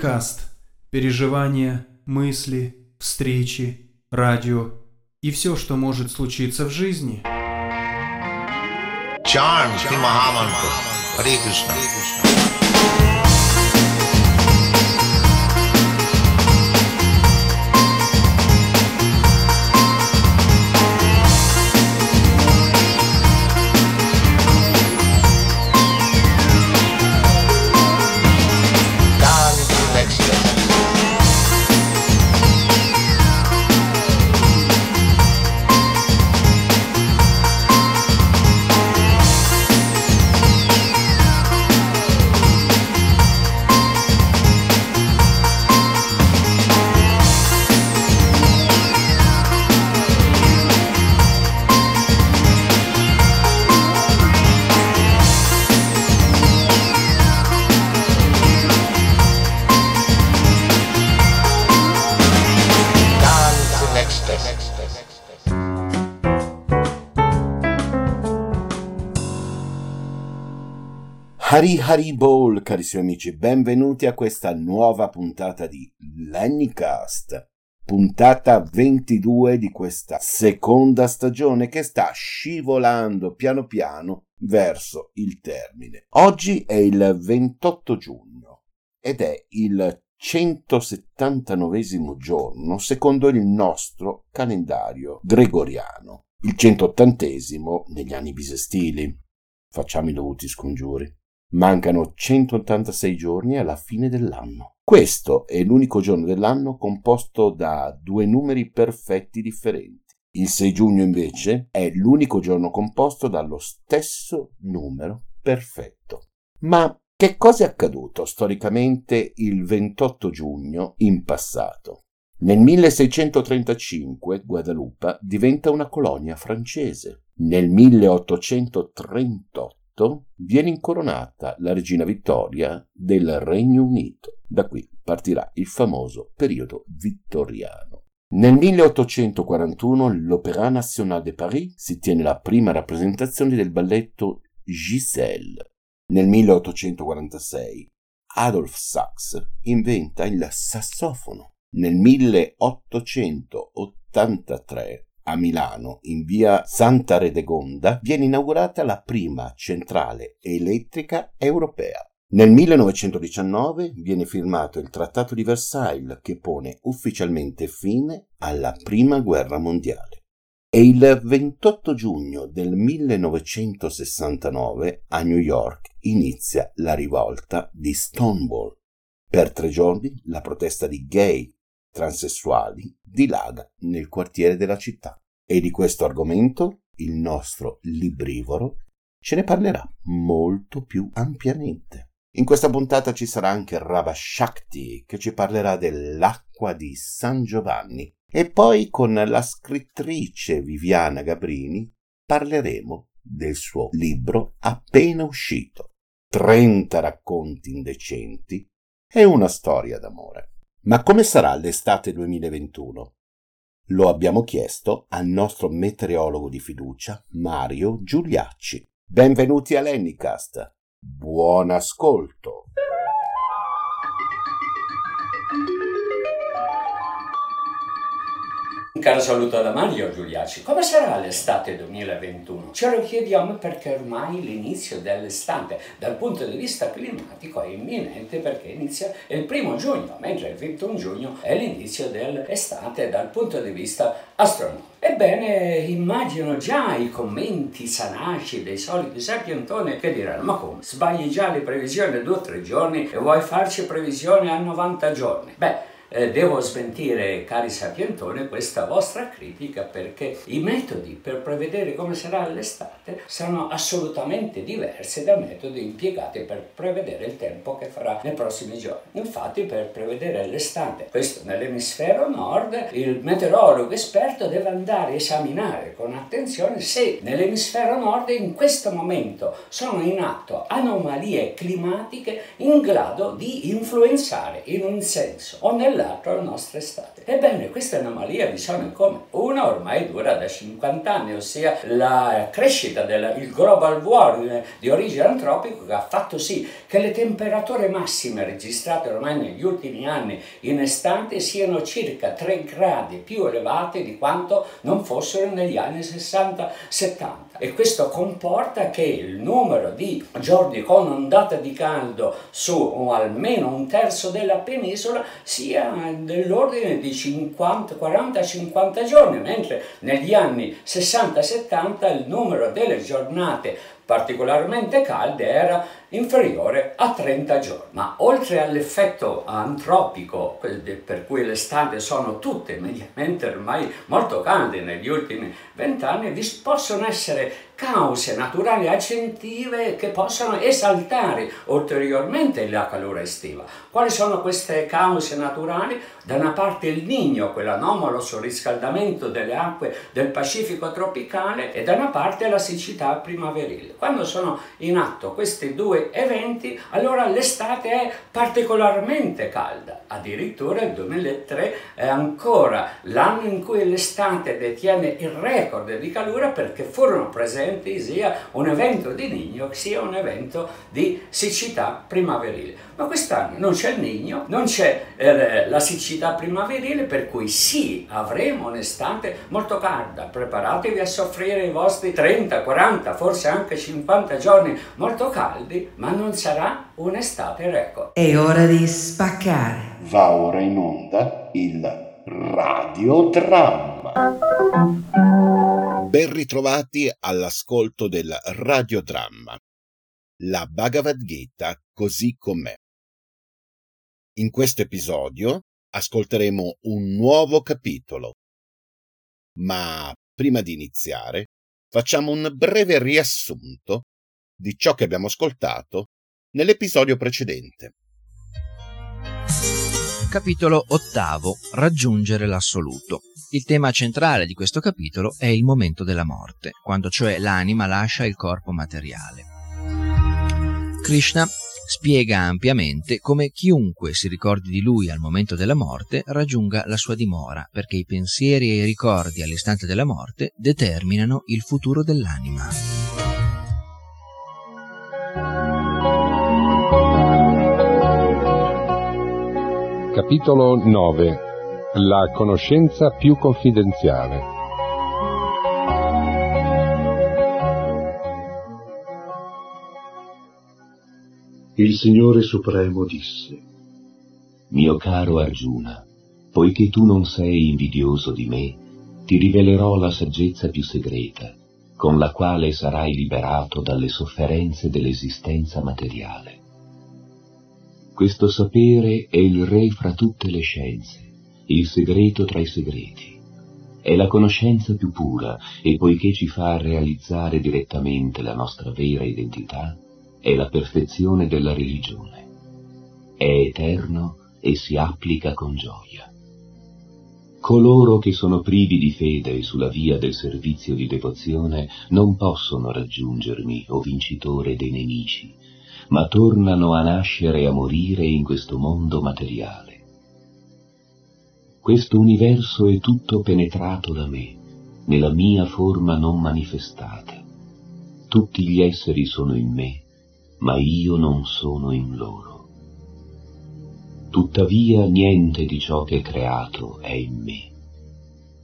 Леникаст. Переживания, мысли, встречи, радио и все, что может случиться в жизни. Shri Mahamantra. Hare Krishna. Hari Hari Ball, carissimi amici, benvenuti a questa nuova puntata di Lennycast, puntata 22 di questa seconda stagione che sta scivolando piano piano verso il termine. Oggi è il 28 giugno ed è il 179 giorno secondo il nostro calendario gregoriano, il 180 negli anni bisestili. Facciamo i dovuti scongiuri. Mancano 186 giorni alla fine dell'anno. Questo è l'unico giorno dell'anno composto da due numeri perfetti differenti. Il 6 giugno invece è l'unico giorno composto dallo stesso numero perfetto. Ma che cosa è accaduto storicamente il 28 giugno in passato? Nel 1635 Guadalupe diventa una colonia francese. Nel 1838 viene incoronata la regina Vittoria del Regno Unito. Da qui partirà il famoso periodo vittoriano. Nel 1841 all'Opéra National de Paris si tiene la prima rappresentazione del balletto Giselle. Nel 1846 Adolf Sachs inventa il sassofono. Nel 1883 a Milano, in via Santa Redegonda, viene inaugurata la prima centrale elettrica europea. Nel 1919 viene firmato il Trattato di Versailles che pone ufficialmente fine alla Prima Guerra Mondiale. E il 28 giugno del 1969 a New York inizia la rivolta di Stonewall. Per tre giorni la protesta di gay, transessuali dilaga nel quartiere della città. E di questo argomento il nostro librivoro ce ne parlerà molto più ampiamente. In questa puntata ci sarà anche Rava Shakti che ci parlerà dell'acqua di San Giovanni e poi con la scrittrice Viviana Gabrini parleremo del suo libro appena uscito 30 racconti indecenti e una storia d'amore. Ma come sarà l'estate 2021? Lo abbiamo chiesto al nostro meteorologo di fiducia, Mario Giuliacci. Benvenuti a Lennycast. Buon ascolto. Un caro saluto da Mario Giuliacci. Come sarà l'estate 2021? Ce lo chiediamo perché ormai l'inizio dell'estate dal punto di vista climatico è imminente perché inizia il primo giugno, mentre il 21 giugno è l'inizio dell'estate dal punto di vista astronomico. Ebbene, immagino già i commenti sanaci dei soliti sapientoni che diranno: Ma come? Sbagli già le previsioni due o tre giorni e vuoi farci previsioni a 90 giorni? Beh, eh, devo smentire, cari sapientoni, questa vostra critica perché i metodi per prevedere come sarà l'estate sono assolutamente diversi dai metodi impiegati per prevedere il tempo che farà nei prossimi giorni. Infatti, per prevedere l'estate, questo nell'emisfero nord, il meteorologo esperto deve andare a esaminare con attenzione se nell'emisfero nord in questo momento sono in atto anomalie climatiche in grado di influenzare in un senso o nell'altro dall'altro la nostra estate. Ebbene, questa anomalia diciamo come? Una ormai dura da 50 anni, ossia la crescita del global warming di origine antropica che ha fatto sì che le temperature massime registrate ormai negli ultimi anni in estate siano circa 3 gradi più elevate di quanto non fossero negli anni 60-70 e questo comporta che il numero di giorni con ondata di caldo su almeno un terzo della penisola sia dell'ordine di 40-50 giorni, mentre negli anni 60-70 il numero delle giornate particolarmente calde era inferiore a 30 giorni. Ma oltre all'effetto antropico, per cui le estate sono tutte mediamente ormai molto calde negli ultimi vent'anni, vi possono essere cause naturali aggiuntive che possono esaltare ulteriormente la calore estiva. Quali sono queste cause naturali? Da una parte il Nigno, quell'anomalo surriscaldamento delle acque del Pacifico tropicale, e da una parte la siccità primaverile. Quando sono in atto questi due eventi, allora l'estate è particolarmente calda. Addirittura il 2003 è ancora l'anno in cui l'estate detiene il record di calura perché furono presenti presenti sia un evento di Nigno sia un evento di siccità primaverile. Ma quest'anno non c'è il Nigno, non c'è eh, la siccità primaverile, per cui sì, avremo un'estate molto calda. Preparatevi a soffrire i vostri 30, 40, forse anche 50 giorni molto caldi, ma non sarà un'estate record. È ora di spaccare. Va ora in onda il radiodramma. Ben ritrovati all'ascolto del radiodramma, la Bhagavad Gita così com'è. In questo episodio ascolteremo un nuovo capitolo. Ma prima di iniziare, facciamo un breve riassunto di ciò che abbiamo ascoltato nell'episodio precedente. Capitolo ottavo. Raggiungere l'assoluto. Il tema centrale di questo capitolo è il momento della morte, quando cioè l'anima lascia il corpo materiale. Krishna spiega ampiamente come chiunque si ricordi di lui al momento della morte raggiunga la sua dimora, perché i pensieri e i ricordi all'istante della morte determinano il futuro dell'anima. Capitolo 9 La conoscenza più confidenziale Il Signore Supremo disse Mio caro Arjuna, poiché tu non sei invidioso di me, ti rivelerò la saggezza più segreta, con la quale sarai liberato dalle sofferenze dell'esistenza materiale. Questo sapere è il re fra tutte le scienze, il segreto tra i segreti. È la conoscenza più pura e poiché ci fa realizzare direttamente la nostra vera identità, è la perfezione della religione. È eterno e si applica con gioia. Coloro che sono privi di fede sulla via del servizio di devozione non possono raggiungermi, o vincitore dei nemici, ma tornano a nascere e a morire in questo mondo materiale. Questo universo è tutto penetrato da me, nella mia forma non manifestata. Tutti gli esseri sono in me, ma io non sono in loro. Tuttavia niente di ciò che è creato è in me.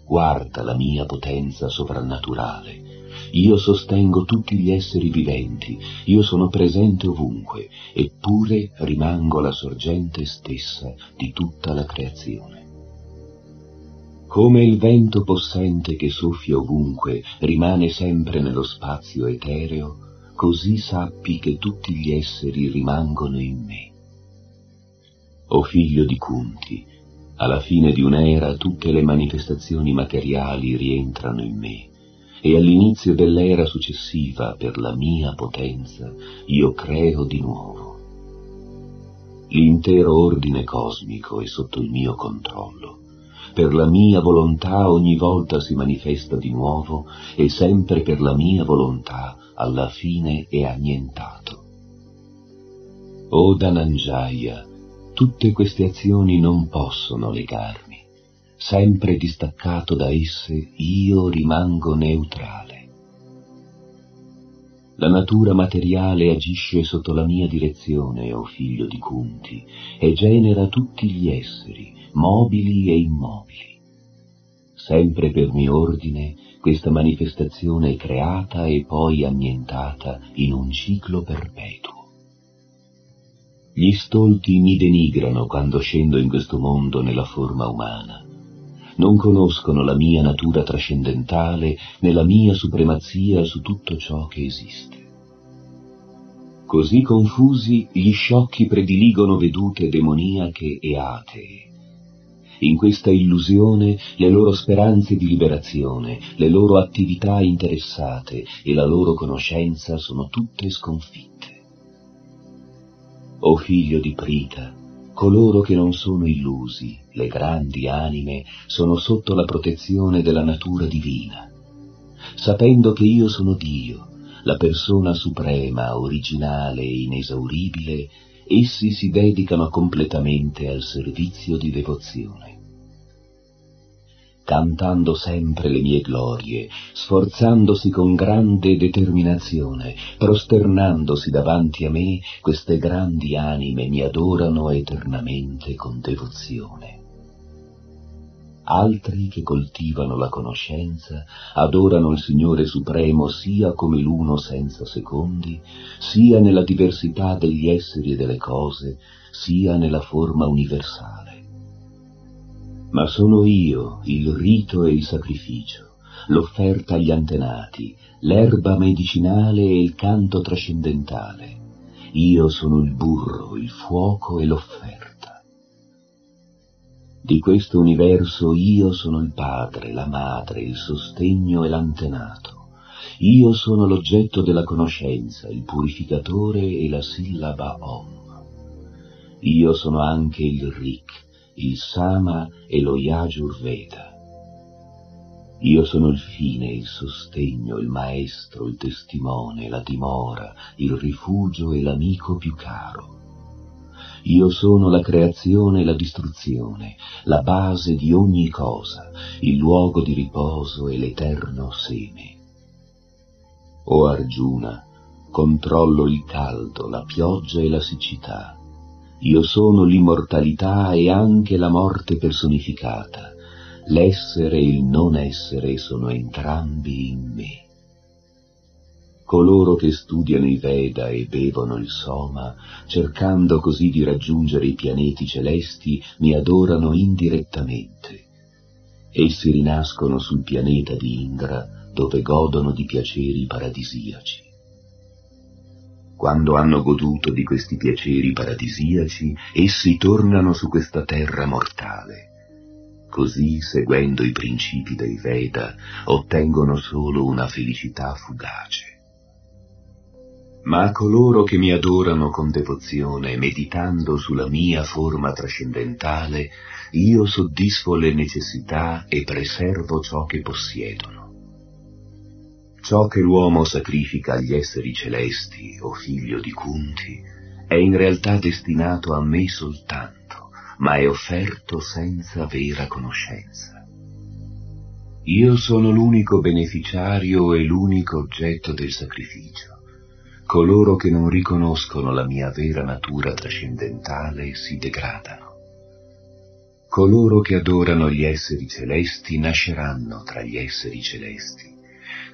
Guarda la mia potenza sovrannaturale, io sostengo tutti gli esseri viventi, io sono presente ovunque, eppure rimango la sorgente stessa di tutta la creazione. Come il vento possente che soffia ovunque rimane sempre nello spazio etereo, così sappi che tutti gli esseri rimangono in me. O figlio di Kunti, alla fine di un'era tutte le manifestazioni materiali rientrano in me, e all'inizio dell'era successiva, per la mia potenza, io creo di nuovo. L'intero ordine cosmico è sotto il mio controllo. Per la mia volontà ogni volta si manifesta di nuovo e sempre per la mia volontà alla fine è annientato. O Dananjaya, tutte queste azioni non possono legarmi. Sempre distaccato da esse, io rimango neutrale. La natura materiale agisce sotto la mia direzione, o figlio di Kunti, e genera tutti gli esseri, mobili e immobili. Sempre per mio ordine, questa manifestazione è creata e poi annientata in un ciclo perpetuo. Gli stolti mi denigrano quando scendo in questo mondo nella forma umana. Non conoscono la mia natura trascendentale né la mia supremazia su tutto ciò che esiste. Così confusi, gli sciocchi prediligono vedute demoniache e atee. In questa illusione le loro speranze di liberazione, le loro attività interessate e la loro conoscenza sono tutte sconfitte. O figlio di Prita, coloro che non sono illusi, le grandi anime, sono sotto la protezione della natura divina. Sapendo che io sono Dio, la persona suprema, originale e inesauribile, essi si dedicano completamente al servizio di devozione cantando sempre le mie glorie, sforzandosi con grande determinazione, prosternandosi davanti a me, queste grandi anime mi adorano eternamente con devozione. Altri che coltivano la conoscenza adorano il Signore Supremo sia come l'uno senza secondi, sia nella diversità degli esseri e delle cose, sia nella forma universale ma sono io il rito e il sacrificio, l'offerta agli antenati, l'erba medicinale e il canto trascendentale. Io sono il burro, il fuoco e l'offerta. Di questo universo io sono il padre, la madre, il sostegno e l'antenato. Io sono l'oggetto della conoscenza, il purificatore e la sillaba Om. Io sono anche il Rik, il Sama e lo Yajurveda. Io sono il fine, il sostegno, il maestro, il testimone, la dimora, il rifugio e l'amico più caro. Io sono la creazione e la distruzione, la base di ogni cosa, il luogo di riposo e l'eterno seme. O Arjuna, controllo il caldo, la pioggia e la siccità, io sono l'immortalità e anche la morte personificata. L'essere e il non essere sono entrambi in me. Coloro che studiano i Veda e bevono il Soma, cercando così di raggiungere i pianeti celesti, mi adorano indirettamente. Essi rinascono sul pianeta di Indra, dove godono di piaceri paradisiaci. Quando hanno goduto di questi piaceri paradisiaci, essi tornano su questa terra mortale. Così, seguendo i principi dei Veda, ottengono solo una felicità fugace. Ma a coloro che mi adorano con devozione, meditando sulla mia forma trascendentale, io soddisfo le necessità e preservo ciò che possiedono. Ciò che l'uomo sacrifica agli esseri celesti, o figlio di Kunti, è in realtà destinato a me soltanto, ma è offerto senza vera conoscenza. Io sono l'unico beneficiario e l'unico oggetto del sacrificio. Coloro che non riconoscono la mia vera natura trascendentale si degradano. Coloro che adorano gli esseri celesti nasceranno tra gli esseri celesti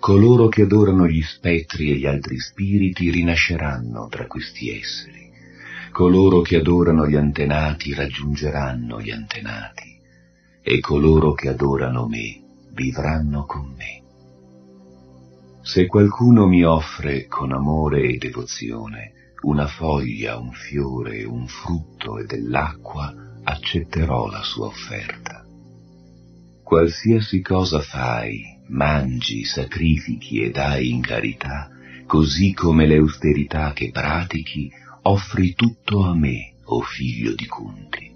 coloro che adorano gli spettri e gli altri spiriti rinasceranno tra questi esseri. Coloro che adorano gli antenati raggiungeranno gli antenati e coloro che adorano me vivranno con me. Se qualcuno mi offre con amore e devozione una foglia, un fiore, un frutto e dell'acqua, accetterò la sua offerta. Qualsiasi cosa fai, mangi, sacrifichi e dai in carità, così come le austerità che pratichi, offri tutto a me, o figlio di Kunti.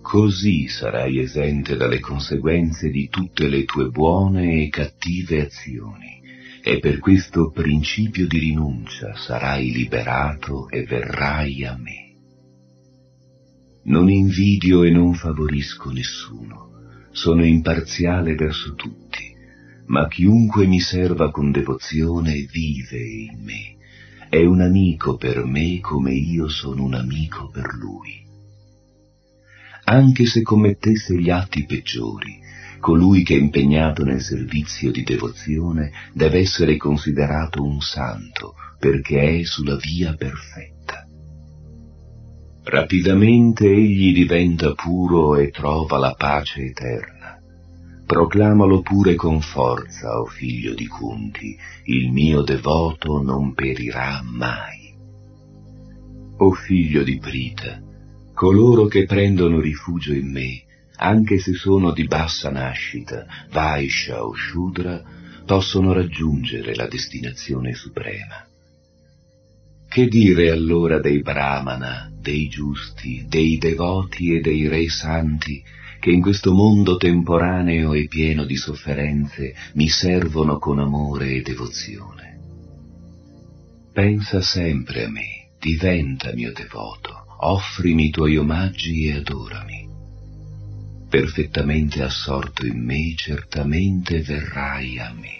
Così sarai esente dalle conseguenze di tutte le tue buone e cattive azioni, e per questo principio di rinuncia sarai liberato e verrai a me. Non invidio e non favorisco nessuno, sono imparziale verso tutti, ma chiunque mi serva con devozione vive in me, è un amico per me come io sono un amico per lui. Anche se commettesse gli atti peggiori, colui che è impegnato nel servizio di devozione deve essere considerato un santo perché è sulla via perfetta. Rapidamente egli diventa puro e trova la pace eterna. Proclamalo pure con forza, o oh figlio di Kunti, il mio devoto non perirà mai. O oh figlio di Prita, coloro che prendono rifugio in me, anche se sono di bassa nascita, Vaisha o Shudra, possono raggiungere la destinazione suprema. Che dire allora dei Brahmana, dei giusti, dei devoti e dei re santi, che in questo mondo temporaneo e pieno di sofferenze mi servono con amore e devozione? Pensa sempre a me, diventa mio devoto, offrimi i tuoi omaggi e adorami. Perfettamente assorto in me, certamente verrai a me.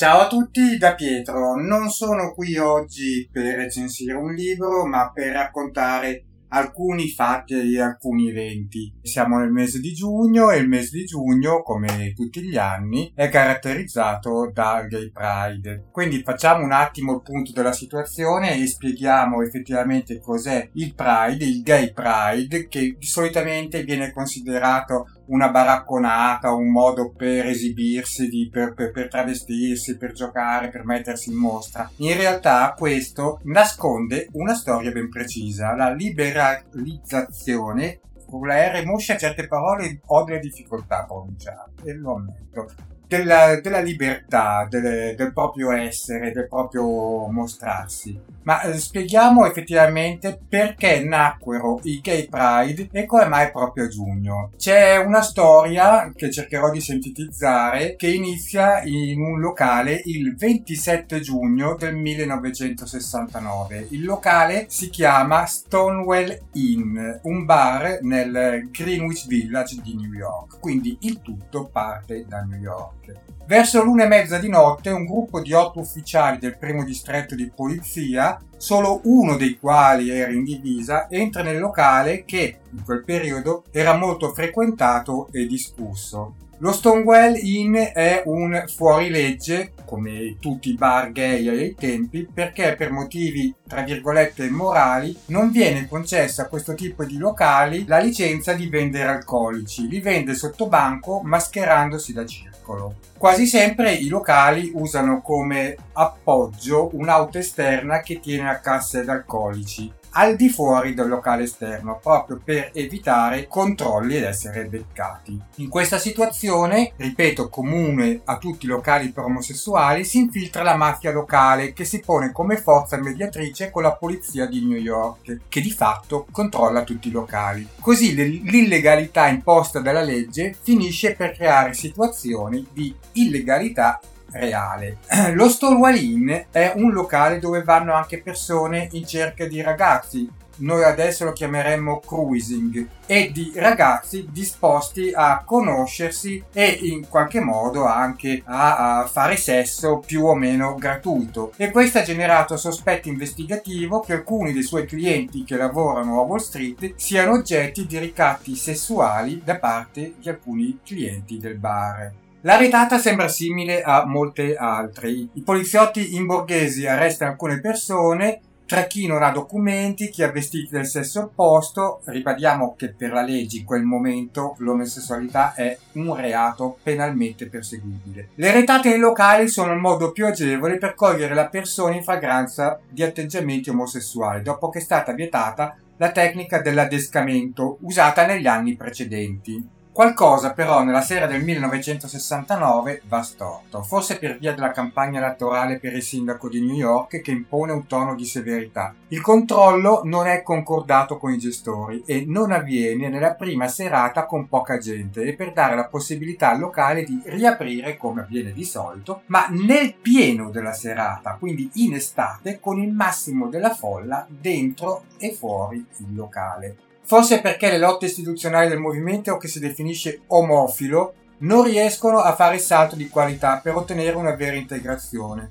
Ciao, a tutti da Pietro. Non sono qui oggi per recensire un libro, ma per raccontare alcuni fatti e alcuni eventi. Siamo nel mese di giugno e il mese di giugno, come tutti gli anni, è caratterizzato dal Gay Pride. Quindi facciamo un attimo il punto della situazione e spieghiamo effettivamente cos'è il Pride, il Gay Pride, che solitamente viene considerato una baracconata, un modo per esibirsi, di, per, per, per, travestirsi, per giocare, per mettersi in mostra. In realtà questo nasconde una storia ben precisa, la liberalizzazione con la R moscia certe parole ho delle difficoltà a pronunciare e lo ammetto della, della libertà, del, del, proprio essere, del proprio mostrarsi. Ma eh, spieghiamo effettivamente perché nacquero i Gay Pride e come mai proprio a giugno. C'è una storia che cercherò di sintetizzare che inizia in un locale il 27 giugno del 1969. Il locale si chiama Stonewall Inn, un bar nel Greenwich Village di New York. Quindi il tutto parte da New York. Verso l'una e mezza di notte un gruppo di otto ufficiali del primo distretto di polizia, solo uno dei quali era in divisa, entra nel locale che in quel periodo era molto frequentato e discusso. Lo Stonewall Inn è un fuorilegge, come tutti i bar gay ai tempi, perché per motivi tra virgolette morali non viene concessa a questo tipo di locali la licenza di vendere alcolici. Li vende sotto banco mascherandosi da circolo. Quasi sempre i locali usano come appoggio un'auto esterna che tiene a casse ed alcolici al di fuori del locale esterno, proprio per evitare controlli ed essere beccati. In questa situazione, ripeto, comune a tutti i locali per omosessuali, si infiltra la mafia locale che si pone come forza mediatrice con la polizia di New York, che di fatto controlla tutti i locali. Così l'illegalità imposta dalla legge finisce per creare situazioni di illegalità reale. Lo Stonewall Inn è un locale dove vanno anche persone in cerca di ragazzi, noi adesso lo chiameremmo cruising, e di ragazzi disposti a conoscersi e in qualche modo anche a, a, fare sesso più o meno gratuito. E questo ha generato sospetto investigativo che alcuni dei suoi clienti che lavorano a Wall Street siano oggetti di ricatti sessuali da parte di alcuni clienti del bar. La retata sembra simile a molte altre. I poliziotti in borghesi arrestano alcune persone, tra chi non ha documenti, chi ha vestiti del sesso opposto. Ribadiamo che per la legge in quel momento l'omosessualità è un reato penalmente perseguibile. Le retate nei locali sono il modo più agevole per cogliere la persona in fragranza di atteggiamenti omosessuali, dopo che è stata vietata la tecnica dell'adescamento usata negli anni precedenti. Qualcosa però nella sera del 1969 va storto, forse per via della campagna elettorale per il sindaco di New York che impone un tono di severità. Il controllo non è concordato con i gestori e non avviene nella prima serata con poca gente e per dare la possibilità al locale di riaprire come avviene di solito, ma nel pieno della serata, quindi in estate, con il massimo della folla dentro e fuori il locale. Forse perché le lotte istituzionali del movimento che si definisce omofilo non riescono a fare il salto di qualità per ottenere una vera integrazione.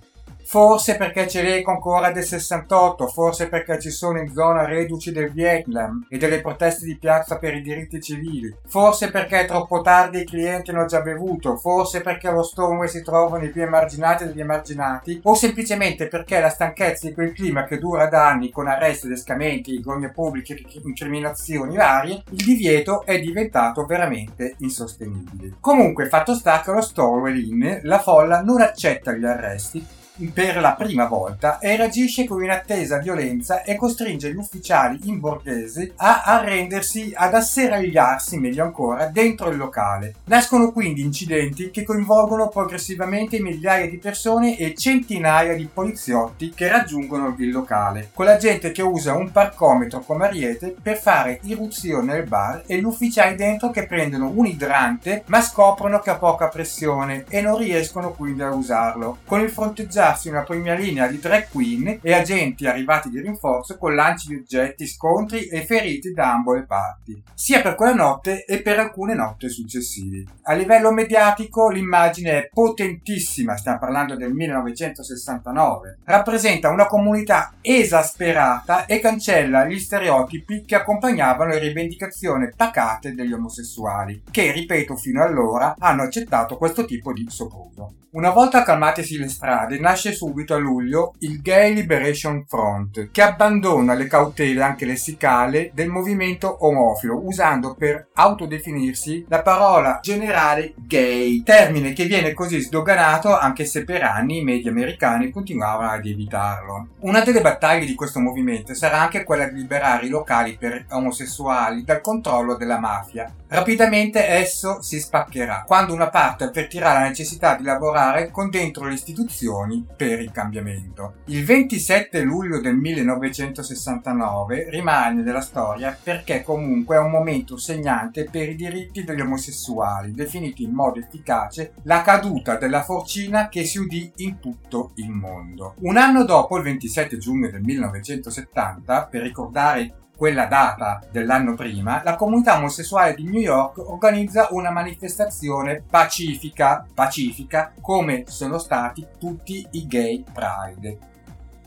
Forse perché c'è l'eco ancora del 68, forse perché ci sono in zona reduci del Vietnam e delle proteste di piazza per i diritti civili, forse perché è troppo tardi i clienti hanno già bevuto, forse perché lo Stonewall si trovano i più emarginati degli emarginati, o semplicemente perché la stanchezza di quel clima che dura da anni con arresti, adescamenti, gogne pubbliche, incriminazioni varie, il divieto è diventato veramente insostenibile. Comunque, fatto sta che lo Stonewall Inn, la folla non accetta gli arresti per la prima volta e reagisce con inattesa violenza e costringe gli ufficiali in borghese a arrendersi, ad asserragliarsi, meglio ancora, dentro il locale. Nascono quindi incidenti che coinvolgono progressivamente migliaia di persone e centinaia di poliziotti che raggiungono il locale, con la gente che usa un parcometro come ariete per fare irruzione nel bar e gli ufficiali dentro che prendono un idrante ma scoprono che ha poca pressione e non riescono quindi a usarlo. Con il fronteggiato crearsi una prima linea di drag queen e agenti arrivati di rinforzo con lanci di oggetti, scontri e feriti da ambo le parti, sia per quella notte e per alcune notti successive. A livello mediatico l'immagine è potentissima, stiamo parlando del 1969, rappresenta una comunità esasperata e cancella gli stereotipi che accompagnavano le rivendicazioni pacate degli omosessuali, che, ripeto, fino allora hanno accettato questo tipo di sopruso. Una volta calmatesi le strade, nasce subito a luglio il Gay Liberation Front, che abbandona le cautele anche lessicali del movimento omofilo, usando per autodefinirsi la parola generale gay, termine che viene così sdoganato anche se per anni i media americani continuavano ad evitarlo. Una delle battaglie di questo movimento sarà anche quella di liberare i locali per omosessuali dal controllo della mafia. Rapidamente esso si spaccherà, quando una parte avvertirà la necessità di lavorare con dentro le istituzioni per il cambiamento. Il 27 luglio del 1969 rimane nella storia perché comunque è un momento segnante per i diritti degli omosessuali, definito in modo efficace la caduta della forcina che si udì in tutto il mondo. Un anno dopo, il 27 giugno del 1970, per ricordare quella data dell'anno prima, la comunità omosessuale di New York organizza una manifestazione pacifica, pacifica come sono stati tutti i gay pride.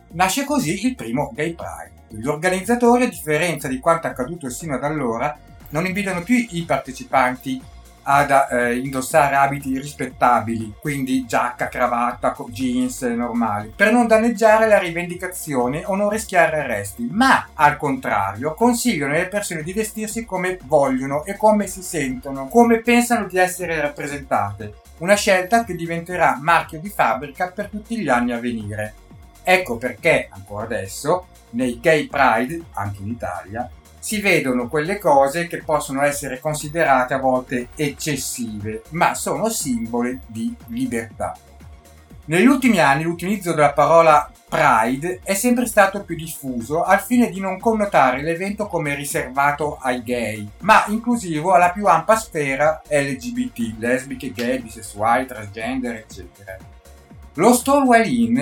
Nasce così il primo gay pride. Gli organizzatori, a differenza di quanto accaduto sino ad allora, non invitano più i partecipanti ad eh, indossare abiti rispettabili, quindi giacca, cravatta, jeans normali, per non danneggiare la rivendicazione o non rischiare arresti, ma al contrario consigliano alle persone di vestirsi come vogliono e come si sentono, come pensano di essere rappresentate, una scelta che diventerà marchio di fabbrica per tutti gli anni a venire. Ecco perché, ancora adesso, nei gay pride, anche in Italia, si vedono quelle cose che possono essere considerate a volte eccessive, ma sono simboli di libertà. Negli ultimi anni l'utilizzo della parola Pride è sempre stato più diffuso al fine di non connotare l'evento come riservato ai gay, ma inclusivo alla più ampia sfera LGBT, lesbiche, gay, bisessuali, transgender, eccetera. Lo Stonewall Inn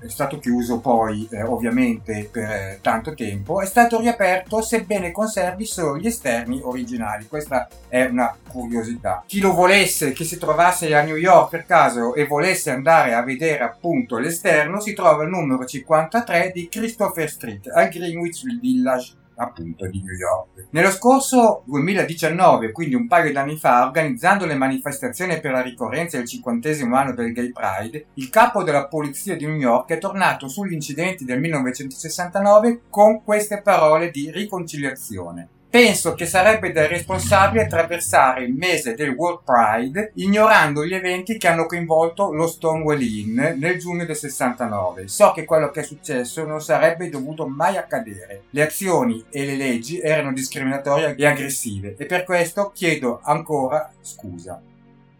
è stato chiuso poi eh, ovviamente per eh, tanto tempo, è stato riaperto sebbene conservi solo gli esterni originali. Questa è una curiosità. Chi lo volesse, chi si trovasse a New York per caso e volesse andare a vedere appunto l'esterno, si trova il numero 53 di Christopher Street al Greenwich Village appunto di New York. Nello scorso 2019, quindi un paio d'anni fa, organizzando le manifestazioni per la ricorrenza del cinquantesimo anno del Gay Pride, il capo della polizia di New York è tornato sugli incidenti del 1969 con queste parole di riconciliazione. Penso che sarebbe da responsabile attraversare il mese del World Pride ignorando gli eventi che hanno coinvolto lo Stonewall Inn nel giugno del 69. So che quello che è successo non sarebbe dovuto mai accadere. Le azioni e le leggi erano discriminatorie e aggressive e per questo chiedo ancora scusa.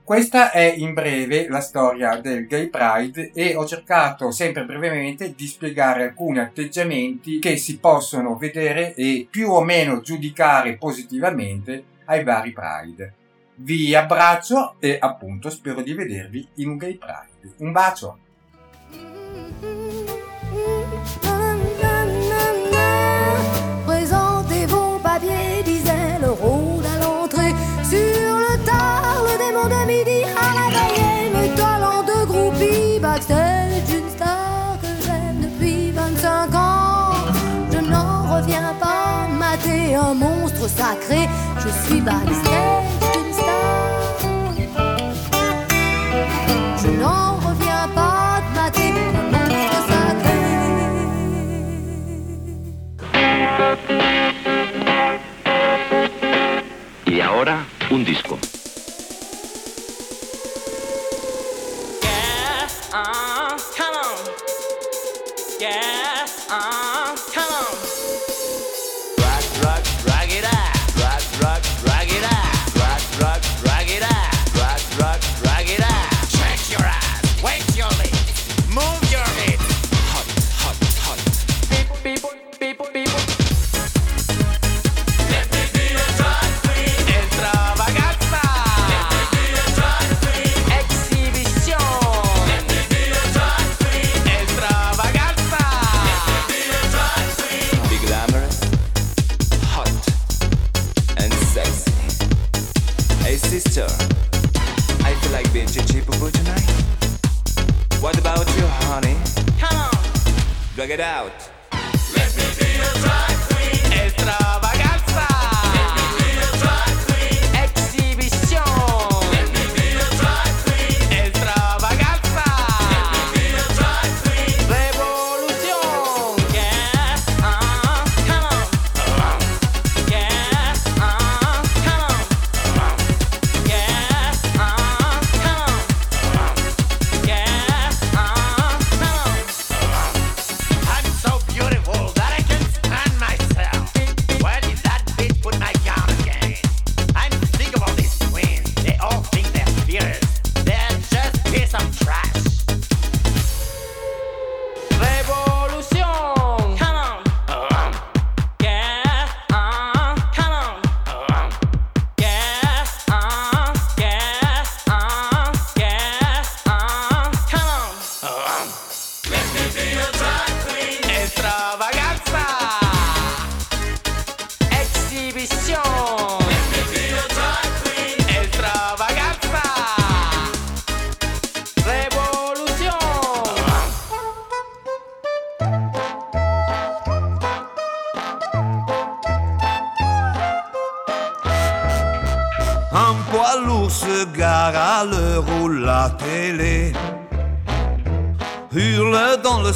Questa è in breve la storia del Gay Pride e ho cercato sempre brevemente di spiegare alcuni atteggiamenti che si possono vedere e più o meno giudicare positivamente ai vari Pride. Vi abbraccio e appunto spero di vedervi in un Gay Pride. Un bacio! Présentez vos papiers, un monstre sacré. Je suis backstage, une star. Je n'en reviens pas de mater un monstre sacré. Y ahora, un disco. Uh, come on. Yeah, Hey I feel like being Chichi Poo tonight. What about you, honey? Come on, drag it out. Let me be your drag queen. Extravaganza.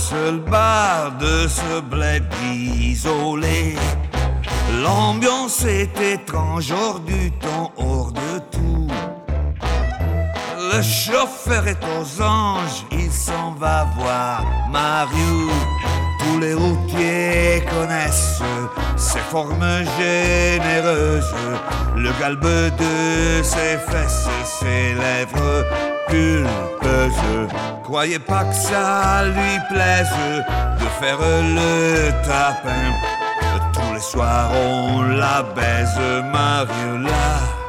Seul bar de ce bled isolé. L'ambiance est étrange, hors du temps, hors de tout. Le chauffeur est aux anges, il s'en va voir Mario. tous les routiers connaissent ses formes généreuses, le galbe de ses fesses, ses lèvres pulpeuses. Croyez pas que ça lui plaise de faire le tapin. Tous les soirs on la baise, Mariola.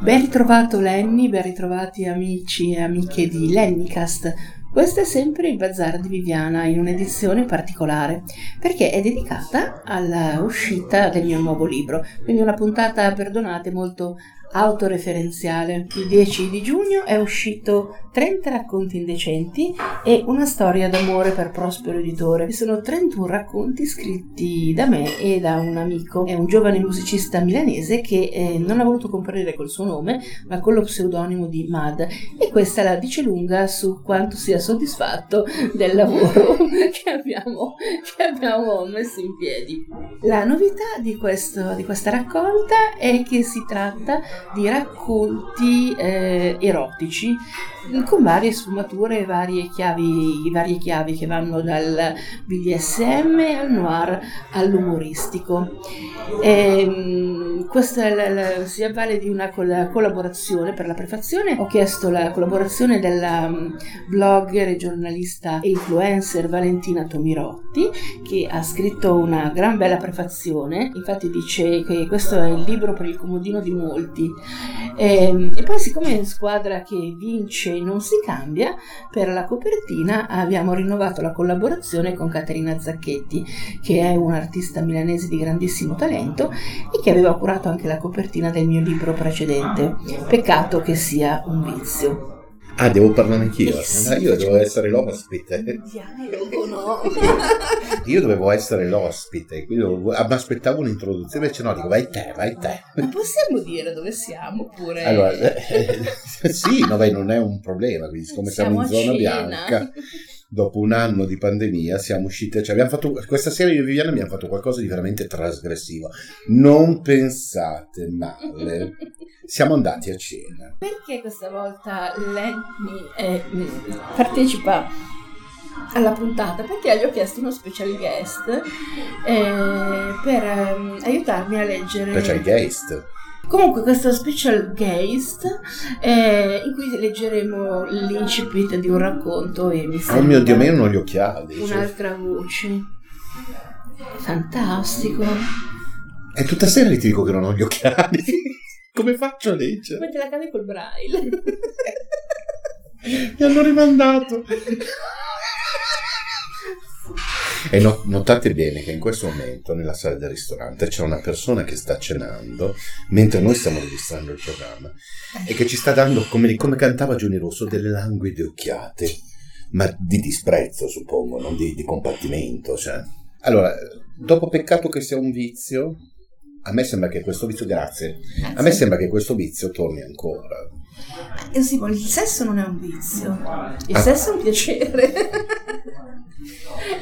Ben ritrovato Lenny, ben ritrovati amici e amiche di Lennycast. Questo è sempre il Bazar di Viviana in un'edizione particolare perché è dedicata all'uscita del mio nuovo libro, quindi una puntata, perdonate, molto autoreferenziale. Il 10 di giugno è uscito 30 racconti indecenti e una storia d'amore per Prospero Editore. Sono 31 racconti scritti da me e da un amico, è un giovane musicista milanese che eh, non ha voluto comparire col suo nome, ma con lo pseudonimo di Mad. E questa la dice lunga su quanto sia soddisfatto del lavoro che abbiamo, che abbiamo messo in piedi. La novità di, questo, di questa raccolta è che si tratta di racconti eh, erotici con varie sfumature varie chiavi, varie chiavi che vanno dal BDSM al noir all'umoristico. E, questa è la, la, si avvale di una coll- collaborazione per la prefazione. Ho chiesto la collaborazione della um, blogger e giornalista e influencer Valentina Tomirotti che ha scritto una gran bella prefazione. Infatti dice che questo è il libro per il comodino di molti. E, e poi siccome è in squadra che vince non si cambia, per la copertina abbiamo rinnovato la collaborazione con Caterina Zacchetti, che è un'artista milanese di grandissimo talento e che aveva curato anche la copertina del mio libro precedente. Peccato che sia un vizio. Ah, devo parlare anch'io. Eh sì, io devo essere l'ospite. Dialogo no. Io dovevo essere l'ospite, quindi dovevo- ah, mi aspettavo un'introduzione, invece no, dico vai te, vai te. Ma possiamo dire dove siamo oppure... Allora, eh, sì, no, beh, non è un problema, quindi siccome siamo, Siamo in zona cena. bianca, dopo un anno di pandemia siamo usciti, cioè abbiamo fatto, questa sera io e Viviana abbiamo fatto qualcosa di veramente trasgressivo. Non pensate male, siamo andati a cena. Perché questa volta Lenny eh, partecipa alla puntata? Perché gli ho chiesto uno special guest eh, per ehm, aiutarmi a leggere... Special guest. Comunque questo special guest eh, in cui leggeremo l'incipit di un racconto e mi sembra Oh mio Dio, ma io non ho gli occhiali. cioè. un'altra voce. Fantastico. È tutta sera che ti dico che non ho gli occhiali. Come faccio a leggere? Come te la cavi col braille? Mi hanno rimandato. E no- notate bene che in questo momento nella sala del ristorante c'è una persona che sta cenando mentre noi stiamo registrando il programma e che ci sta dando, come, come cantava Giuni Rosso, delle languide occhiate, ma di disprezzo suppongo, non di, di combattimento. Cioè. Allora, dopo peccato che sia un vizio, a me sembra che questo vizio, grazie, a me sembra che questo vizio torni ancora. Eh sì, ma il sesso non è un vizio, il Ah. sesso è un piacere.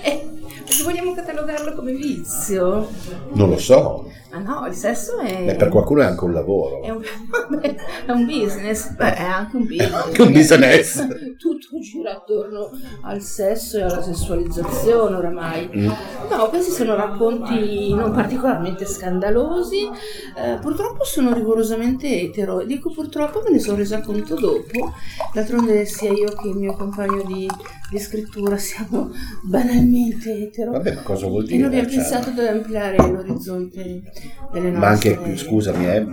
e se vogliamo catalogarlo come vizio? Non lo so, Ma no, il sesso è, Beh, per qualcuno è anche un lavoro. è, un, è un business, Beh, è anche un business. anche un business. Tutto gira attorno al sesso e alla sessualizzazione oramai. Mm. No, questi sono racconti non particolarmente scandalosi, eh, purtroppo sono rigorosamente etero. Dico purtroppo me ne sono resa conto dopo, d'altronde sia io che il mio compagno di, di scrittura siamo banalmente etero. Vabbè, ma cosa vuol E dire? abbiamo Cioè, pensato di ampliare l'orizzonte delle nostre... ma anche, scusami, eh,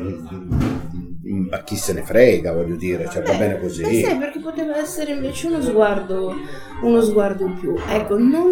ma chi se ne frega, voglio dire, cioè va bene così. Eh sì, perché poteva essere invece uno sguardo, uno sguardo in più. Ecco, non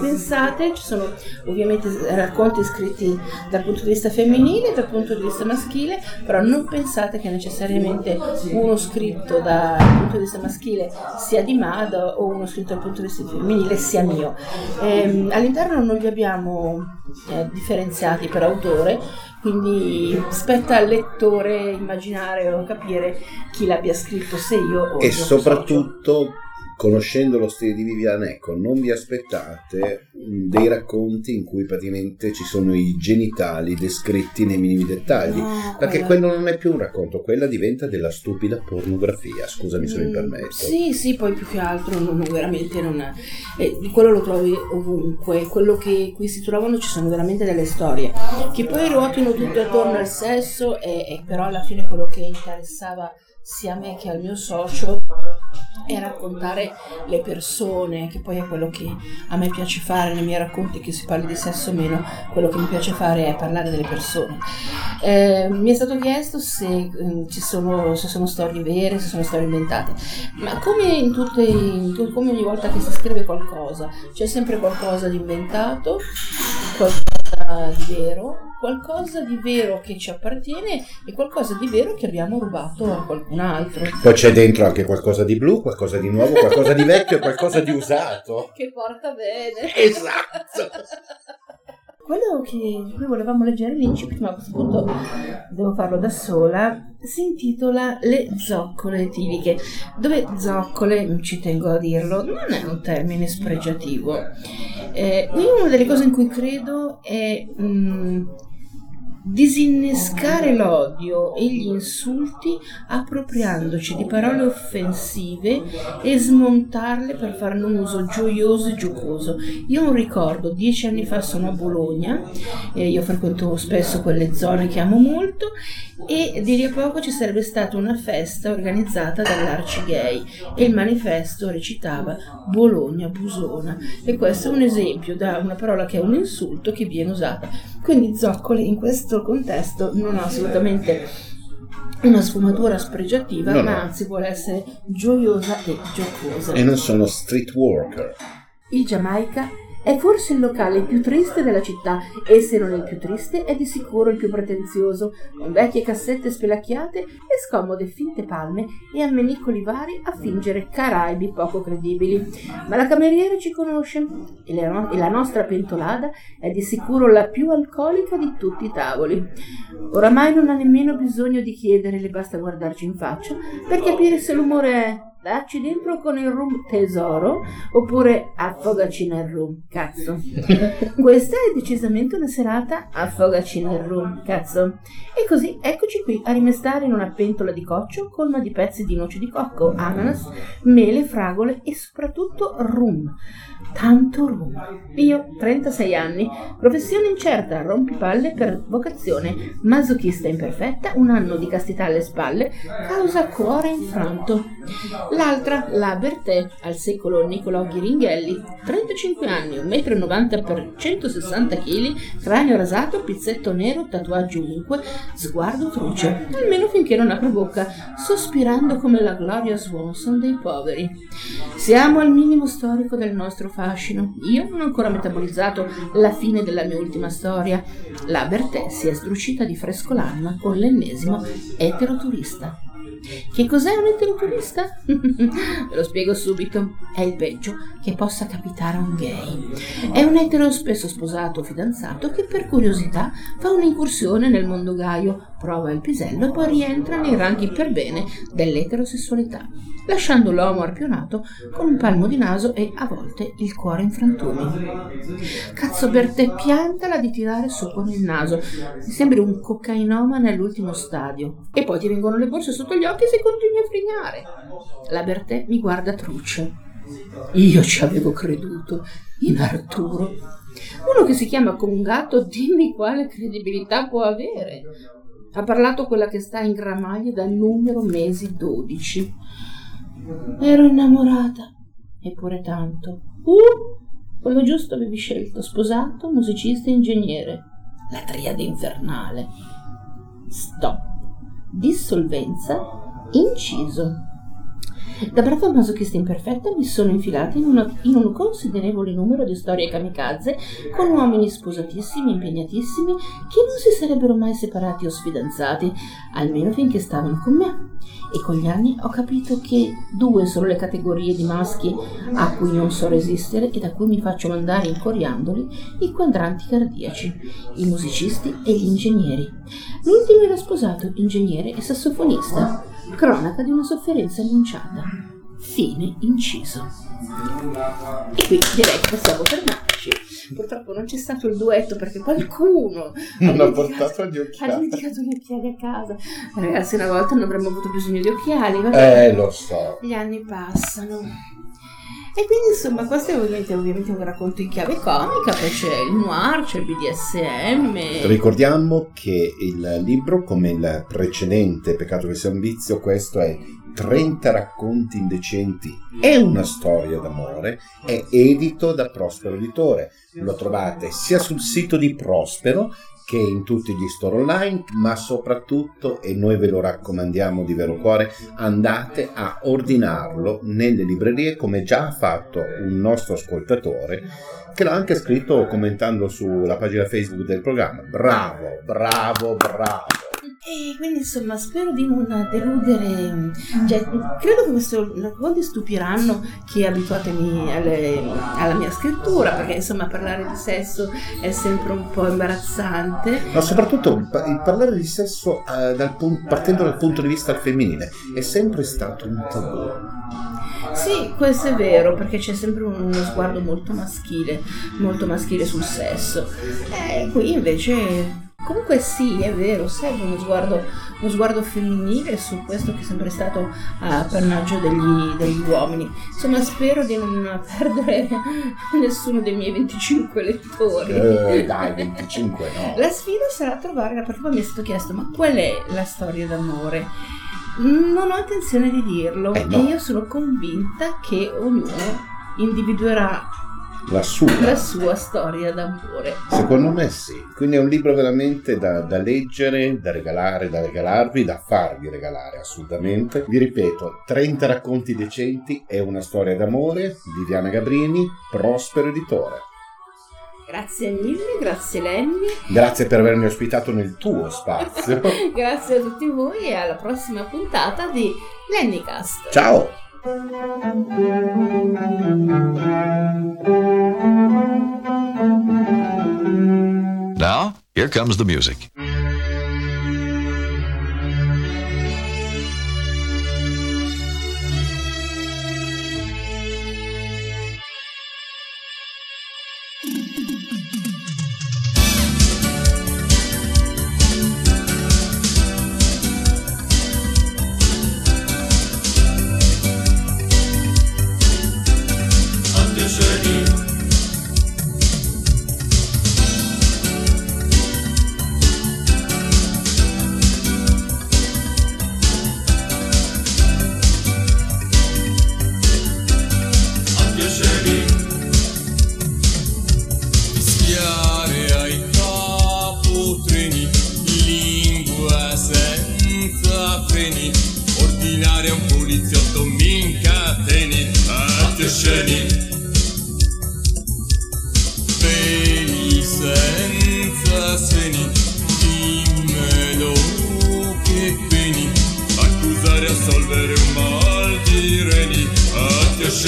pensate, ci sono ovviamente racconti scritti dal punto di vista femminile e dal punto di vista maschile, però non pensate che necessariamente uno scritto dal punto di vista maschile sia di Mada o uno scritto dal punto di vista femminile sia mio. Ehm, all'interno non li abbiamo eh, differenziati per autore, quindi spetta al lettore immaginare o capire chi l'abbia scritto, se io o E soprattutto conoscendo lo stile di Viviana, ecco, non vi aspettate mh, dei racconti in cui praticamente ci sono i genitali descritti nei minimi dettagli, No, perché quella- quello non è più un racconto, quella diventa della stupida pornografia, scusami se mi Mm, permetto. Sì, sì, poi più che altro non, veramente non eh, quello lo trovi ovunque. Quello che qui si trovano ci sono veramente delle storie che poi ruotino tutte attorno al sesso e, e però alla fine quello che interessava sia a me che al mio socio è raccontare le persone, che poi è quello che a me piace fare nei miei racconti, che si parli di sesso o meno, quello che mi piace fare è parlare delle persone. Eh, mi è stato chiesto se, eh, ci sono, se sono storie vere, se sono storie inventate, ma come, in tutte, in come ogni volta che si scrive qualcosa, c'è sempre qualcosa di inventato, qualcosa di vero, qualcosa di vero che ci appartiene e qualcosa di vero che abbiamo rubato a qualcun altro. Poi c'è dentro anche qualcosa di blu, qualcosa di nuovo, qualcosa di vecchio e qualcosa di usato. Che porta bene. Esatto. Quello che cui volevamo leggere l'incipit, ma a questo punto devo farlo da sola, si intitola Le zoccole etiliche, dove zoccole, ci tengo a dirlo, non è un termine spregiativo. Eh, una delle cose in cui credo è mm, disinnescare l'odio e gli insulti appropriandoci di parole offensive e smontarle per farne un uso gioioso e giocoso. Io un ricordo, dieci anni fa sono a Bologna, e io frequento spesso quelle zone che amo molto e di lì a poco ci sarebbe stata una festa organizzata dall'Arci Gay e il manifesto recitava Bologna Busona e questo è un esempio da una parola che è un insulto che viene usata. Quindi zoccole in questo contesto non ha assolutamente una sfumatura spregiativa, No, no. ma anzi vuole essere gioiosa e giocosa. E non sono street worker. Il Giamaica è forse il locale più triste della città e se non il più triste è di sicuro il più pretenzioso, con vecchie cassette spelacchiate e scomode finte palme e ammenicoli vari a fingere caraibi poco credibili. Ma la cameriera ci conosce e no- e la nostra pentolada è di sicuro la più alcolica di tutti i tavoli. Oramai non ha nemmeno bisogno di chiedere, le basta guardarci in faccia per capire se l'umore è dacci dentro con il rum tesoro oppure affogaci nel rum, cazzo. Questa è decisamente una serata affogaci nel rum, cazzo. E così eccoci qui a rimestare in una pentola di coccio colma di pezzi di noce di cocco, ananas, mele, fragole e soprattutto rum. Tanto rum. Io, 36 anni, professione incerta, rompipalle per vocazione, masochista imperfetta, un anno di castità alle spalle, causa cuore infranto. L'altra, la Bertè, al secolo Niccolò Ghiringhelli, 35 anni, 1,90 m per 160 kg, cranio rasato, pizzetto nero, tatuaggi ovunque, sguardo truce, almeno finché non apre bocca, sospirando come la Gloria Swanson dei poveri. Siamo al minimo storico del nostro fascino. Io non ho ancora metabolizzato la fine della mia ultima storia. La Bertè si è sdrucita di frescolanima con l'ennesimo eteroturista. Che cos'è un eteroturista? Ve lo spiego subito. È il peggio che possa capitare a un gay. È un etero spesso sposato o fidanzato che per curiosità fa un'incursione nel mondo gaio, prova il pisello e poi rientra nei ranghi per bene dell'eterosessualità, lasciando l'uomo arpionato con un palmo di naso e a volte il cuore in frantumi. Cazzo Bertè, piantala di tirare su con il naso. Mi sembri un cocainomane all'ultimo stadio. E poi ti vengono le borse sotto gli occhi se continui a frignare. La Bertè mi guarda truce. Io ci avevo creduto in Arturo. Uno che si chiama come un gatto, dimmi quale credibilità può avere. Ha parlato quella che sta in gramaglie dal numero mesi 12. Ero innamorata, eppure tanto. Uh, quello giusto avevi scelto, sposato, musicista e ingegnere. La triade infernale. Stop. Dissolvenza. Inciso. Da brava masochista imperfetta mi sono infilata in, una- in un considerevole numero di storie kamikaze con uomini sposatissimi, impegnatissimi, che non si sarebbero mai separati o sfidanzati, almeno finché stavano con me. E con gli anni ho capito che due sono le categorie di maschi a cui non so resistere e da cui mi faccio mandare incoriandoli i quadranti cardiaci, i musicisti e gli ingegneri. L'ultimo era sposato, ingegnere e sassofonista. Cronaca di una sofferenza annunciata. Fine inciso. E qui direi che possiamo fermarci. Purtroppo non c'è stato il duetto perché qualcuno Non ha portato gli ha occhiali. dimenticato gli occhiali a casa. Ragazzi, una volta non avremmo avuto bisogno di occhiali. vabbè. Eh, lo so. Gli anni passano. E quindi insomma questo è ovviamente, ovviamente un racconto in chiave comica, poi c'è il noir, c'è il BDSM. Ricordiamo che il libro, come il precedente Peccato che sia un vizio, questo è 30 racconti indecenti e una storia d'amore, è edito da Prospero Editore. Lo trovate sia sul sito di Prospero che in tutti gli store online, ma soprattutto, e noi ve lo raccomandiamo di vero cuore, andate a ordinarlo nelle librerie come già ha fatto un nostro ascoltatore che l'ha anche scritto commentando sulla pagina Facebook del programma. Bravo, bravo, bravo. E quindi insomma spero di non deludere, cioè, credo che questi racconti stupiranno chi è abituato alla mia scrittura, perché insomma parlare di sesso è sempre un po' imbarazzante. Ma soprattutto il, pa- il parlare di sesso eh, dal partendo dal punto di vista femminile è sempre stato un tabù. Sì, questo è vero, perché c'è sempre uno sguardo molto maschile, molto maschile sul sesso. E qui invece, comunque sì, è vero, serve uno sguardo, uno sguardo femminile su questo che è sempre stato appannaggio degli, degli uomini. Insomma, spero di non perdere nessuno dei miei 25 lettori. Eh, dai, 25 no. La sfida sarà trovare, perché poi mi è stato chiesto, ma qual è la storia d'amore? Non ho intenzione di dirlo Eh, no. e io sono convinta che ognuno individuerà La sua. la sua storia d'amore. Secondo me sì, quindi è un libro veramente da, da leggere, da regalare, da regalarvi, da farvi regalare assolutamente. Vi ripeto, 30 racconti decenti e una storia d'amore di Diana Gabrini, Prospero Editore. Grazie mille, grazie Lenny, Grazie per avermi ospitato nel tuo spazio. grazie a tutti voi e alla prossima puntata di Lennycast. Ciao! Now, here comes the music.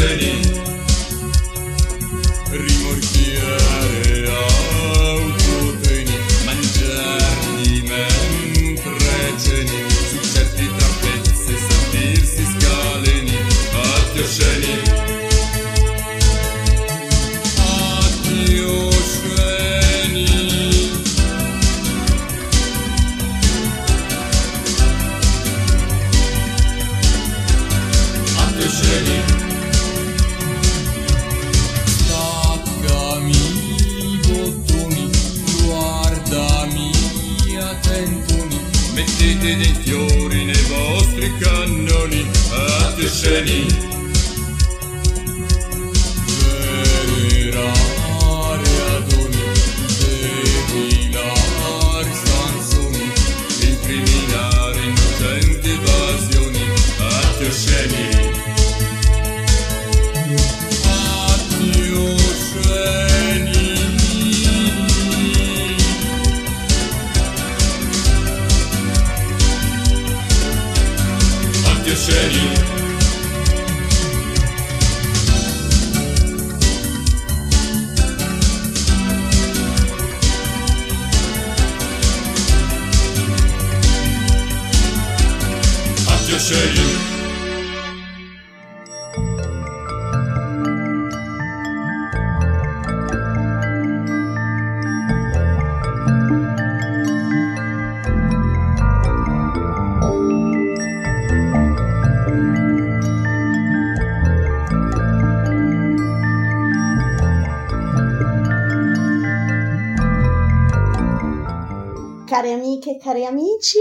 Atti Cari amiche e cari amici,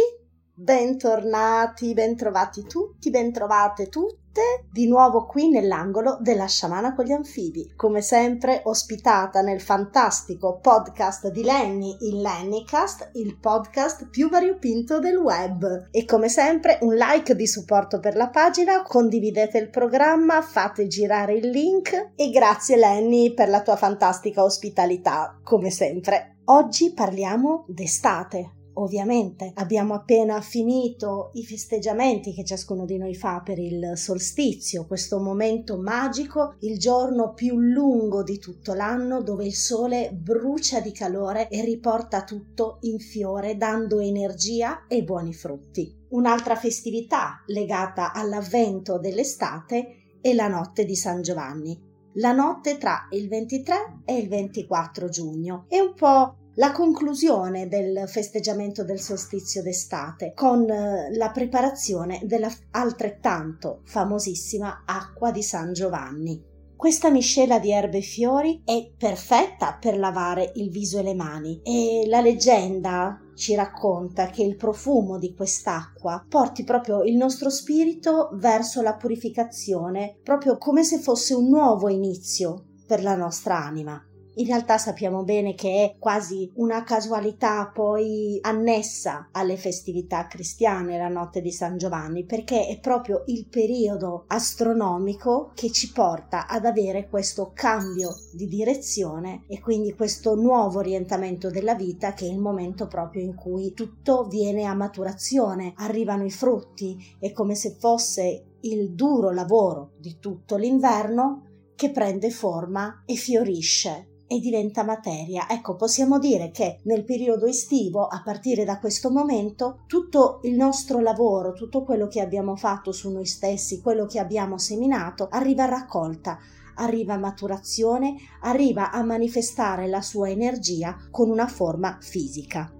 bentornati, bentrovati tutti, bentrovate tutte di nuovo qui nell'angolo della sciamana con gli anfibi. Come sempre ospitata nel fantastico podcast di Lenny, il Lennycast, il podcast più variopinto del web. E come sempre un like di supporto per la pagina, condividete il programma, fate girare il link e grazie Lenny per la tua fantastica ospitalità, come sempre. Oggi parliamo d'estate, Ovviamente abbiamo appena finito i festeggiamenti che ciascuno di noi fa per il solstizio, questo momento magico, il giorno più lungo di tutto l'anno dove il sole brucia di calore e riporta tutto in fiore dando energia e buoni frutti. Un'altra festività legata all'avvento dell'estate è la notte di San Giovanni. La notte tra il 23 e il 24 giugno. È un po' la conclusione del festeggiamento del solstizio d'estate con eh, la preparazione della altrettanto famosissima acqua di San Giovanni. Questa miscela di erbe e fiori è perfetta per lavare il viso e le mani e la leggenda ci racconta che il profumo di quest'acqua porti proprio il nostro spirito verso la purificazione, proprio come se fosse un nuovo inizio per la nostra anima. In realtà sappiamo bene che è quasi una casualità poi annessa alle festività cristiane la notte di San Giovanni, perché è proprio il periodo astronomico che ci porta ad avere questo cambio di direzione e quindi questo nuovo orientamento della vita che è il momento proprio in cui tutto viene a maturazione, arrivano i frutti, è come se fosse il duro lavoro di tutto l'inverno che prende forma e fiorisce e diventa materia. Ecco, possiamo dire che nel periodo estivo, a partire da questo momento, tutto il nostro lavoro, tutto quello che abbiamo fatto su noi stessi, quello che abbiamo seminato, arriva a raccolta, arriva a maturazione, arriva a manifestare la sua energia con una forma fisica.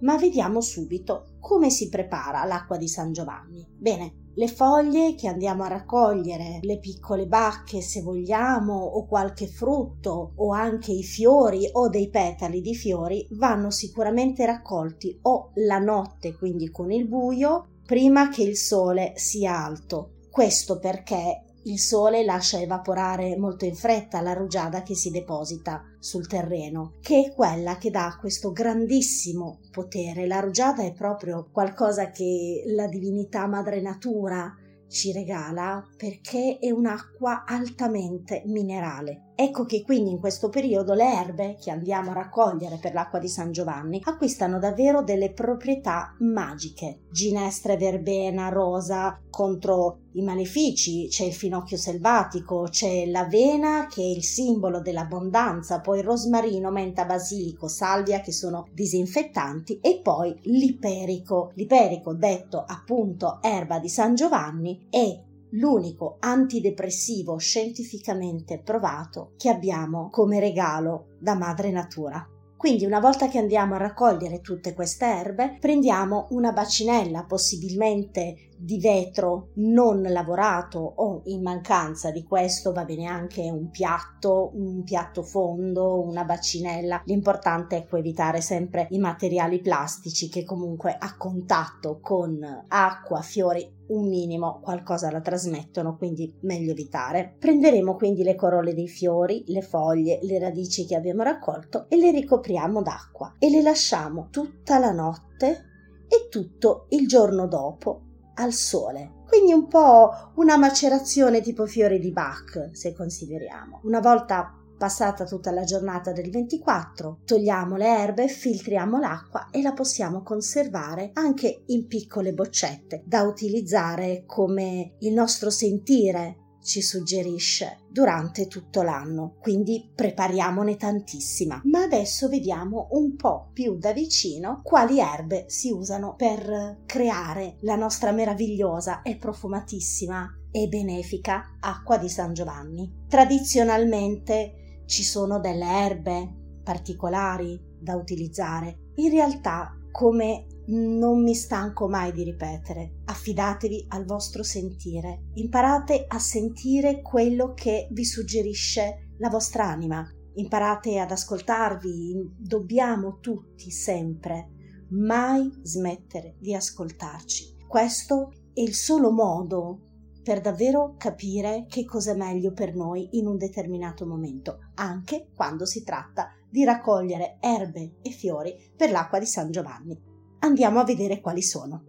Ma vediamo subito come si prepara l'acqua di San Giovanni. Bene, le foglie che andiamo a raccogliere, le piccole bacche se vogliamo, o qualche frutto, o anche i fiori o dei petali di fiori, vanno sicuramente raccolti o la notte, quindi con il buio, prima che il sole sia alto. Questo perché il sole lascia evaporare molto in fretta la rugiada che si deposita sul terreno, che è quella che dà questo grandissimo potere. La rugiada è proprio qualcosa che la divinità madre natura ci regala perché è un'acqua altamente minerale. Ecco che quindi in questo periodo le erbe che andiamo a raccogliere per l'acqua di San Giovanni acquistano davvero delle proprietà magiche. Ginestra, verbena, rosa contro i malefici, c'è il finocchio selvatico, c'è l'avena che è il simbolo dell'abbondanza, poi rosmarino, menta, basilico, salvia che sono disinfettanti e poi l'iperico. L'iperico detto appunto erba di San Giovanni è l'unico antidepressivo scientificamente provato che abbiamo come regalo da madre natura. Quindi una volta che andiamo a raccogliere tutte queste erbe, prendiamo una bacinella, possibilmente di vetro non lavorato o in mancanza di questo va bene anche un piatto, un piatto fondo, una bacinella. L'importante è evitare sempre i materiali plastici che comunque a contatto con acqua, fiori un minimo qualcosa la trasmettono, quindi meglio evitare. Prenderemo quindi le corolle dei fiori, le foglie, le radici che abbiamo raccolto e le ricopriamo d'acqua e le lasciamo tutta la notte e tutto il giorno dopo al sole. Quindi un po' una macerazione tipo fiori di Bach, se consideriamo. Una volta passata tutta la giornata del 24, togliamo le erbe, filtriamo l'acqua e la possiamo conservare anche in piccole boccette da utilizzare come il nostro sentire ci suggerisce durante tutto l'anno, quindi prepariamone tantissima. Ma adesso vediamo un po' più da vicino quali erbe si usano per creare la nostra meravigliosa e profumatissima e benefica acqua di San Giovanni. Tradizionalmente ci sono delle erbe particolari da utilizzare. In realtà, come non mi stanco mai di ripetere, affidatevi al vostro sentire, imparate a sentire quello che vi suggerisce la vostra anima, imparate ad ascoltarvi, dobbiamo tutti sempre mai smettere di ascoltarci. Questo è il solo modo per davvero capire che cosa è meglio per noi in un determinato momento, anche quando si tratta di raccogliere erbe e fiori per l'acqua di San Giovanni. Andiamo a vedere quali sono.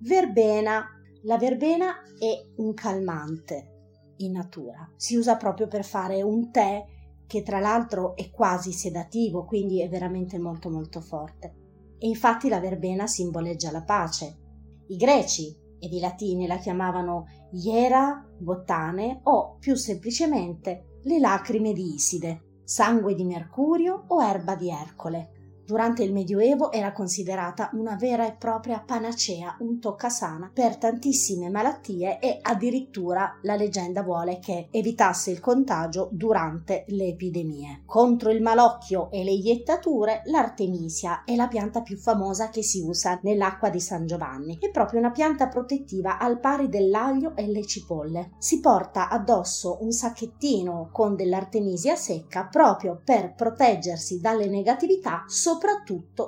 Verbena. La verbena è un calmante in natura. Si usa proprio per fare un tè che tra l'altro è quasi sedativo, quindi è veramente molto molto forte. E infatti la verbena simboleggia la pace. I greci ed i latini la chiamavano iera, botane o più semplicemente le lacrime di Iside, sangue di Mercurio o erba di Ercole. Durante il Medioevo era considerata una vera e propria panacea, un toccasana per tantissime malattie e addirittura la leggenda vuole che evitasse il contagio durante le epidemie. Contro il malocchio e le iettature, l'artemisia è la pianta più famosa che si usa nell'acqua di San Giovanni. È proprio una pianta protettiva al pari dell'aglio e le cipolle. Si porta addosso un sacchettino con dell'artemisia secca proprio per proteggersi dalle negatività, soprattutto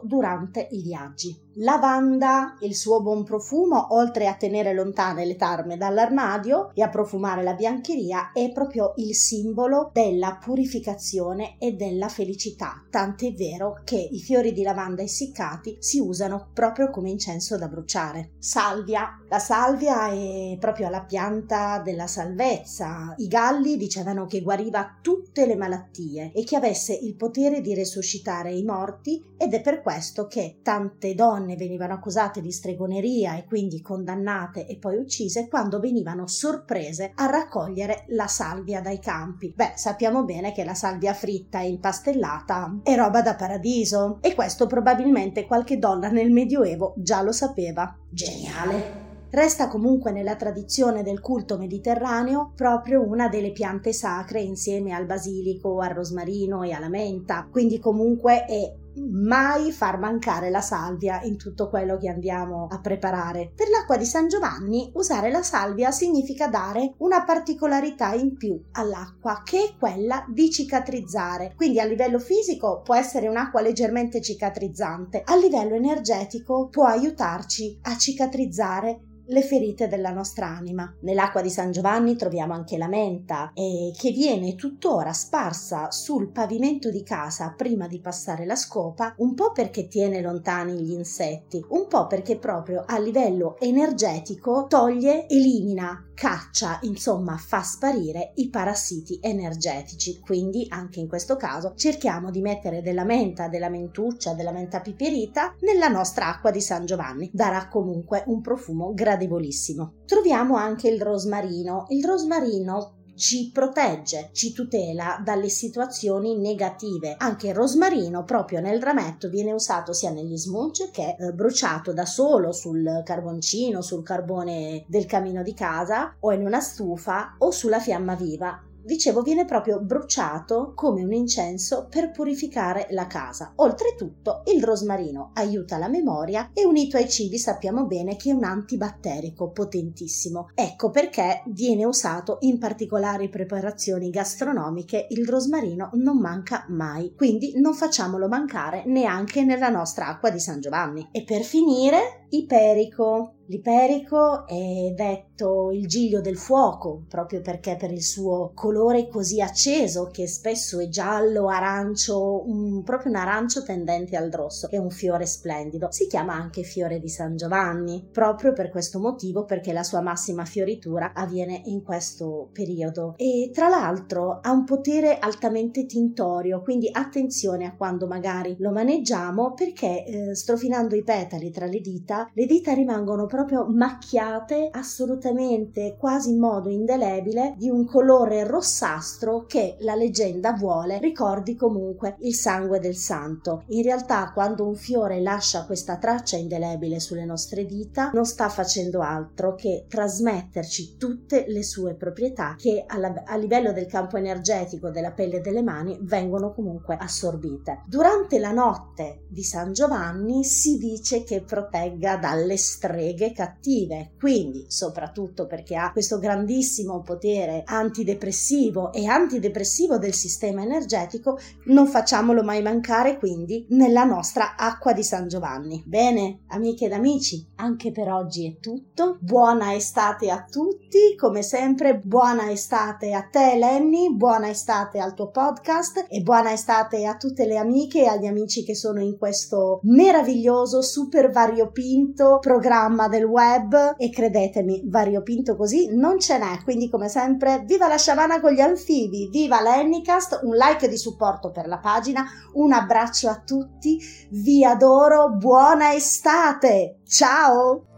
durante i viaggi. Lavanda, il suo buon profumo, oltre a tenere lontane le tarme dall'armadio e a profumare la biancheria, è proprio il simbolo della purificazione e della felicità, tant'è vero che i fiori di lavanda essiccati si usano proprio come incenso da bruciare. Salvia. La salvia è proprio la pianta della salvezza. I galli dicevano che guariva tutte le malattie e che avesse il potere di resuscitare i morti ed è per questo che tante donne venivano accusate di stregoneria e quindi condannate e poi uccise quando venivano sorprese a raccogliere la salvia dai campi. Beh, sappiamo bene che la salvia fritta e impastellata è roba da paradiso e questo probabilmente qualche donna nel Medioevo già lo sapeva. Geniale! Resta comunque nella tradizione del culto mediterraneo proprio una delle piante sacre insieme al basilico, al rosmarino e alla menta, quindi comunque è mai far mancare la salvia in tutto quello che andiamo a preparare. Per l'acqua di San Giovanni usare la salvia significa dare una particolarità in più all'acqua che è quella di cicatrizzare. Quindi a livello fisico può essere un'acqua leggermente cicatrizzante, a livello energetico può aiutarci a cicatrizzare le ferite della nostra anima. Nell'acqua di San Giovanni troviamo anche la menta, eh, che viene tuttora sparsa sul pavimento di casa prima di passare la scopa, un po' perché tiene lontani gli insetti, un po' perché proprio a livello energetico toglie, elimina, caccia, insomma fa sparire i parassiti energetici. Quindi anche in questo caso cerchiamo di mettere della menta, della mentuccia, della menta piperita nella nostra acqua di San Giovanni. Darà comunque un profumo gradevolissimo. Troviamo anche il rosmarino. Il rosmarino ci protegge, ci tutela dalle situazioni negative. Anche il rosmarino proprio nel rametto viene usato sia negli smooch che eh, bruciato da solo sul carboncino, sul carbone del camino di casa o in una stufa o sulla fiamma viva dicevo, viene proprio bruciato come un incenso per purificare la casa. Oltretutto, il rosmarino aiuta la memoria e unito ai cibi sappiamo bene che è un antibatterico potentissimo. Ecco perché viene usato in particolari preparazioni gastronomiche. Il rosmarino non manca mai, quindi non facciamolo mancare neanche nella nostra acqua di San Giovanni. E per finire, iperico. L'iperico è detto il giglio del fuoco proprio perché per il suo colore così acceso che spesso è giallo, arancio, un, proprio un arancio tendente al rosso, è un fiore splendido. Si chiama anche fiore di San Giovanni proprio per questo motivo perché la sua massima fioritura avviene in questo periodo e tra l'altro ha un potere altamente tintorio, quindi attenzione a quando magari lo maneggiamo perché eh, strofinando i petali tra le dita, le dita rimangono proprio macchiate assolutamente quasi in modo indelebile di un colore rossastro che la leggenda vuole ricordi comunque il sangue del santo. In realtà quando un fiore lascia questa traccia indelebile sulle nostre dita non sta facendo altro che trasmetterci tutte le sue proprietà che alla, a livello del campo energetico della pelle e delle mani vengono comunque assorbite. Durante la notte di San Giovanni si dice che protegga dalle streghe energie cattive, quindi soprattutto perché ha questo grandissimo potere antidepressivo e antidepressivo del sistema energetico, non facciamolo mai mancare quindi nella nostra acqua di San Giovanni. Bene, amiche ed amici, anche per oggi è tutto. Buona estate a tutti, come sempre buona estate a te Lenny, buona estate al tuo podcast e buona estate a tutte le amiche e agli amici che sono in questo meraviglioso, super variopinto programma del web e credetemi, variopinto così non ce n'è, quindi come sempre viva la sciamana con gli anfibi, viva l'Ennicast, un like di supporto per la pagina, un abbraccio a tutti, vi adoro, buona estate, ciao!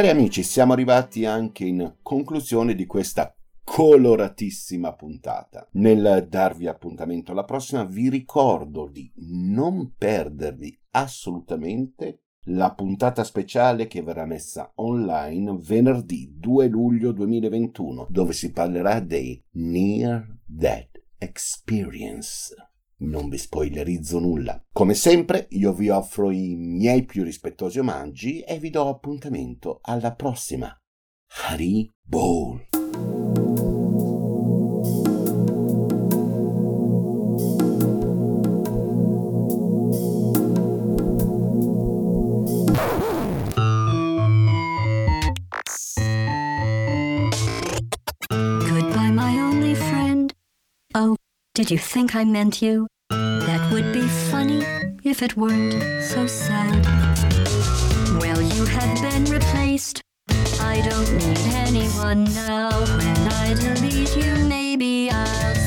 Cari amici, siamo arrivati anche in conclusione di questa coloratissima puntata. Nel darvi appuntamento alla prossima vi ricordo di non perdervi assolutamente la puntata speciale che verrà messa online venerdì 2 luglio 2021 dove si parlerà dei Near Death Experience. Non vi spoilerizzo nulla. Come sempre, io vi offro i miei più rispettosi omaggi e vi do appuntamento alla prossima. Only friend. Oh, did you think I meant you? If it weren't so sad. Well, you have been replaced. I don't need anyone now. When I delete you, maybe I'll